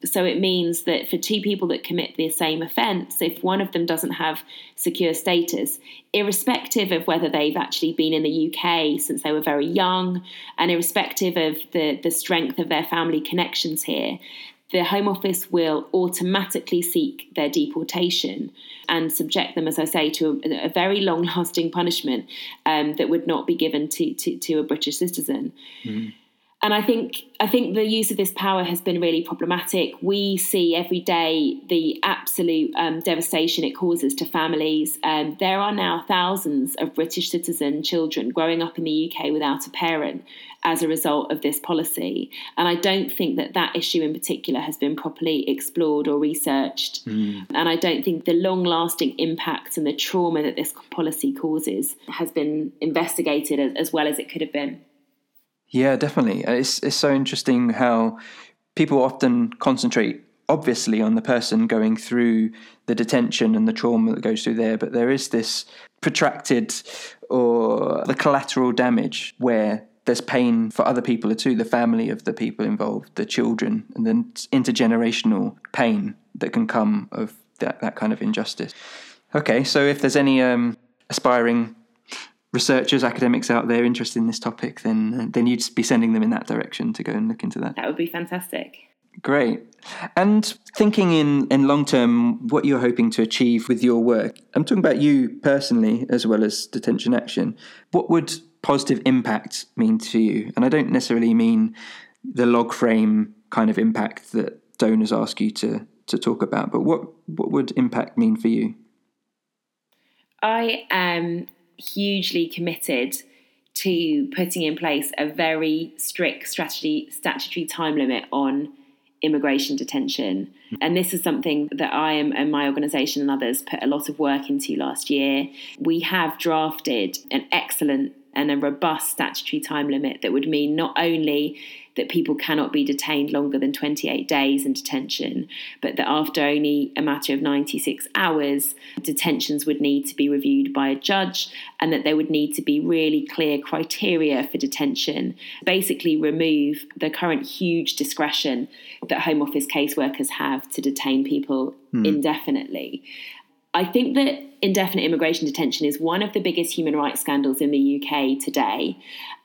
So it means that for two people that commit the same offence, if one of them doesn't have secure status, irrespective of whether they've actually been in the UK since they were very young, and irrespective of the, the strength of their family connections here, the Home Office will automatically seek their deportation and subject them, as I say, to a, a very long lasting punishment um, that would not be given to, to, to a British citizen. Mm and I think I think the use of this power has been really problematic. We see every day the absolute um, devastation it causes to families. Um, there are now thousands of British citizen children growing up in the UK without a parent as a result of this policy, and I don't think that that issue in particular has been properly explored or researched. Mm. And I don't think the long-lasting impacts and the trauma that this policy causes has been investigated as, as well as it could have been. Yeah, definitely. Uh, it's it's so interesting how people often concentrate obviously on the person going through the detention and the trauma that goes through there, but there is this protracted or the collateral damage where there's pain for other people too, the family of the people involved, the children, and then intergenerational pain that can come of that, that kind of injustice. Okay, so if there's any um, aspiring researchers, academics out there interested in this topic, then then you'd be sending them in that direction to go and look into that. That would be fantastic. Great. And thinking in, in long term, what you're hoping to achieve with your work, I'm talking about you personally as well as Detention Action. What would positive impact mean to you? And I don't necessarily mean the log frame kind of impact that donors ask you to, to talk about, but what, what would impact mean for you? I am hugely committed to putting in place a very strict strategy statutory time limit on immigration detention. And this is something that I am and my organisation and others put a lot of work into last year. We have drafted an excellent and a robust statutory time limit that would mean not only that people cannot be detained longer than 28 days in detention, but that after only a matter of 96 hours, detentions would need to be reviewed by a judge and that there would need to be really clear criteria for detention. Basically, remove the current huge discretion that Home Office caseworkers have to detain people hmm. indefinitely. I think that indefinite immigration detention is one of the biggest human rights scandals in the UK today.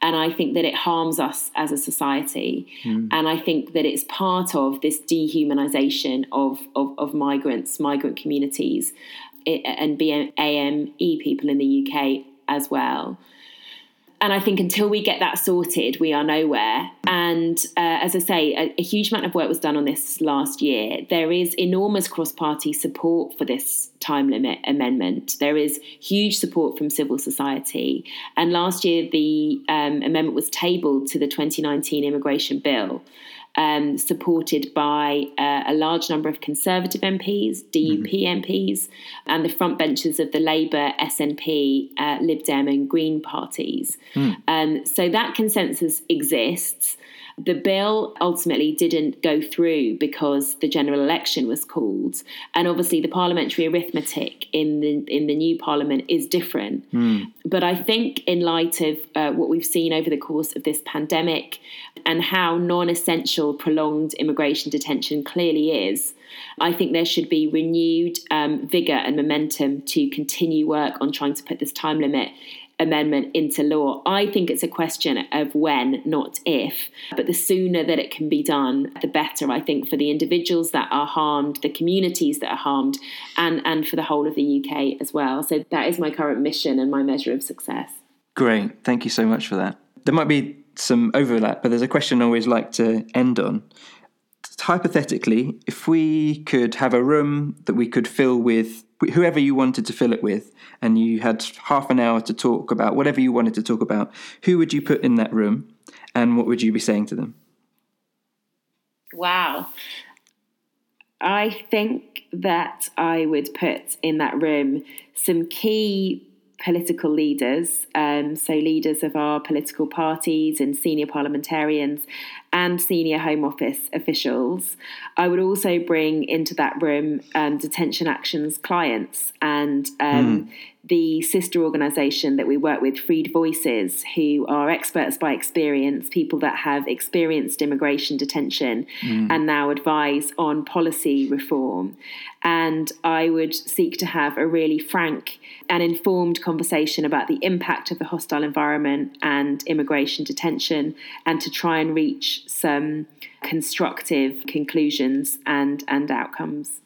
And I think that it harms us as a society. Mm. And I think that it's part of this dehumanization of, of, of migrants, migrant communities, and BAME people in the UK as well and I think until we get that sorted, we are nowhere. And uh, as I say, a, a, huge amount of work was done on this last year. There is enormous cross party support for this time limit amendment. There is huge support from civil society. And last year, the um, amendment was tabled to the 2019 immigration bill um, supported by uh, a large number of Conservative MPs, DUP mm-hmm. MPs, and the front benches of the Labour, SNP, uh, Lib Dem, and Green parties. Mm. Um, so that consensus exists. The bill ultimately didn't go through because the general election was called, and obviously the parliamentary arithmetic in the in the new parliament is different. Mm. But I think in light of uh, what we've seen over the course of this pandemic and how non-essential prolonged immigration detention clearly is, I think there should be renewed um, vigour and momentum to continue work on trying to put this time limit amendment into law. I think it's a question of when, not if. But the sooner that it can be done, the better, I think, for the individuals that are harmed, the communities that are harmed, and, and for the whole of the UK as well. So that is my current mission and my measure of success. Great. Thank you so much for that. There might be some overlap, but there's a question I always like to end on. Hypothetically, if we could have a room that we could fill with whoever you wanted to fill it with, and you had half an hour to talk about whatever you wanted to talk about, who would you put in that room and what would you be saying to them? Wow. I think that I would put in that room some key political leaders, um, so leaders of our political parties and senior parliamentarians and senior Home Office officials. I would also bring into that room um, Detention Action's clients and um, mm the sister organisation that we work with, Freed Voices, who are experts by experience, people that have experienced immigration detention mm. and now advise on policy reform. And I would seek to have a really frank and informed conversation about the impact of the hostile environment and immigration detention and to try and reach some constructive conclusions and, and outcomes.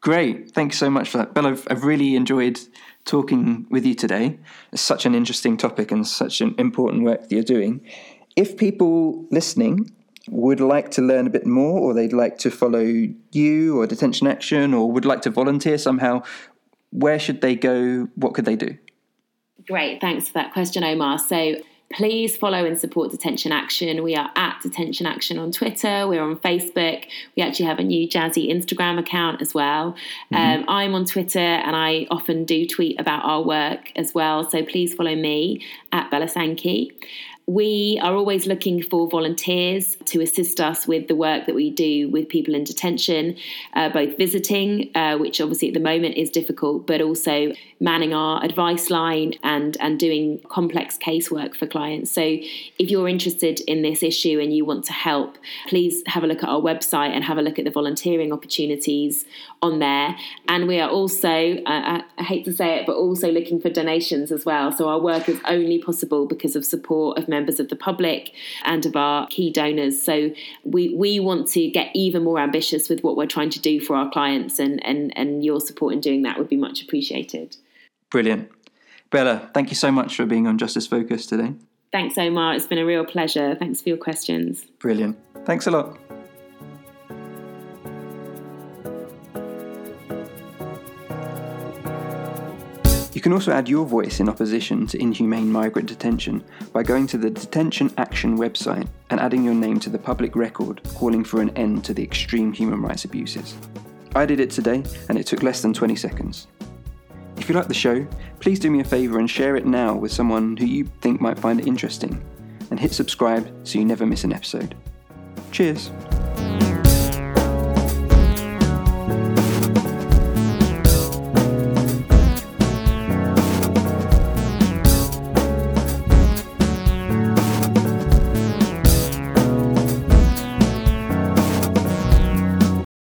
Great. Thanks so much for that. Bill, I've, I've really enjoyed talking with you today. It's such an interesting topic and such an important work that you're doing. If people listening would like to learn a bit more or they'd like to follow you or Detention Action or would like to volunteer somehow, where should they go? What could they do? Great, thanks for that question, Omar. So please follow and support Detention Action. We are at Detention Action on Twitter. We're on Facebook. We actually have a new jazzy Instagram account as well. Mm-hmm. Um, I'm on Twitter and I often do tweet about our work as well. So please follow me at Bella Sankey. We are always looking for volunteers to assist us with the work that we do with people in detention, uh, both visiting, uh, which obviously at the moment is difficult, but also manning our advice line and, and doing complex casework for clients. So if you're interested in this issue and you want to help, please have a look at our website and have a look at the volunteering opportunities on there. And we are also, uh, I hate to say it, but also looking for donations as well. So our work is only possible because of support of members of the public and of our key donors. So we, we want to get even more ambitious with what we're trying to do for our clients, and, and, and your support in doing that would be much appreciated. Brilliant. Bella, thank you so much for being on Justice Focus today. Thanks, Omar. It's been a real pleasure. Thanks for your questions. Brilliant. Thanks a lot. Can also add your voice in opposition to inhumane migrant detention by going to the Detention Action website and adding your name to the public record calling for an end to the extreme human rights abuses. I did it today and it took less than 20 seconds. If you like the show, please do me a favour and share it now with someone who you think might find it interesting, and hit subscribe so you never miss an episode. Cheers!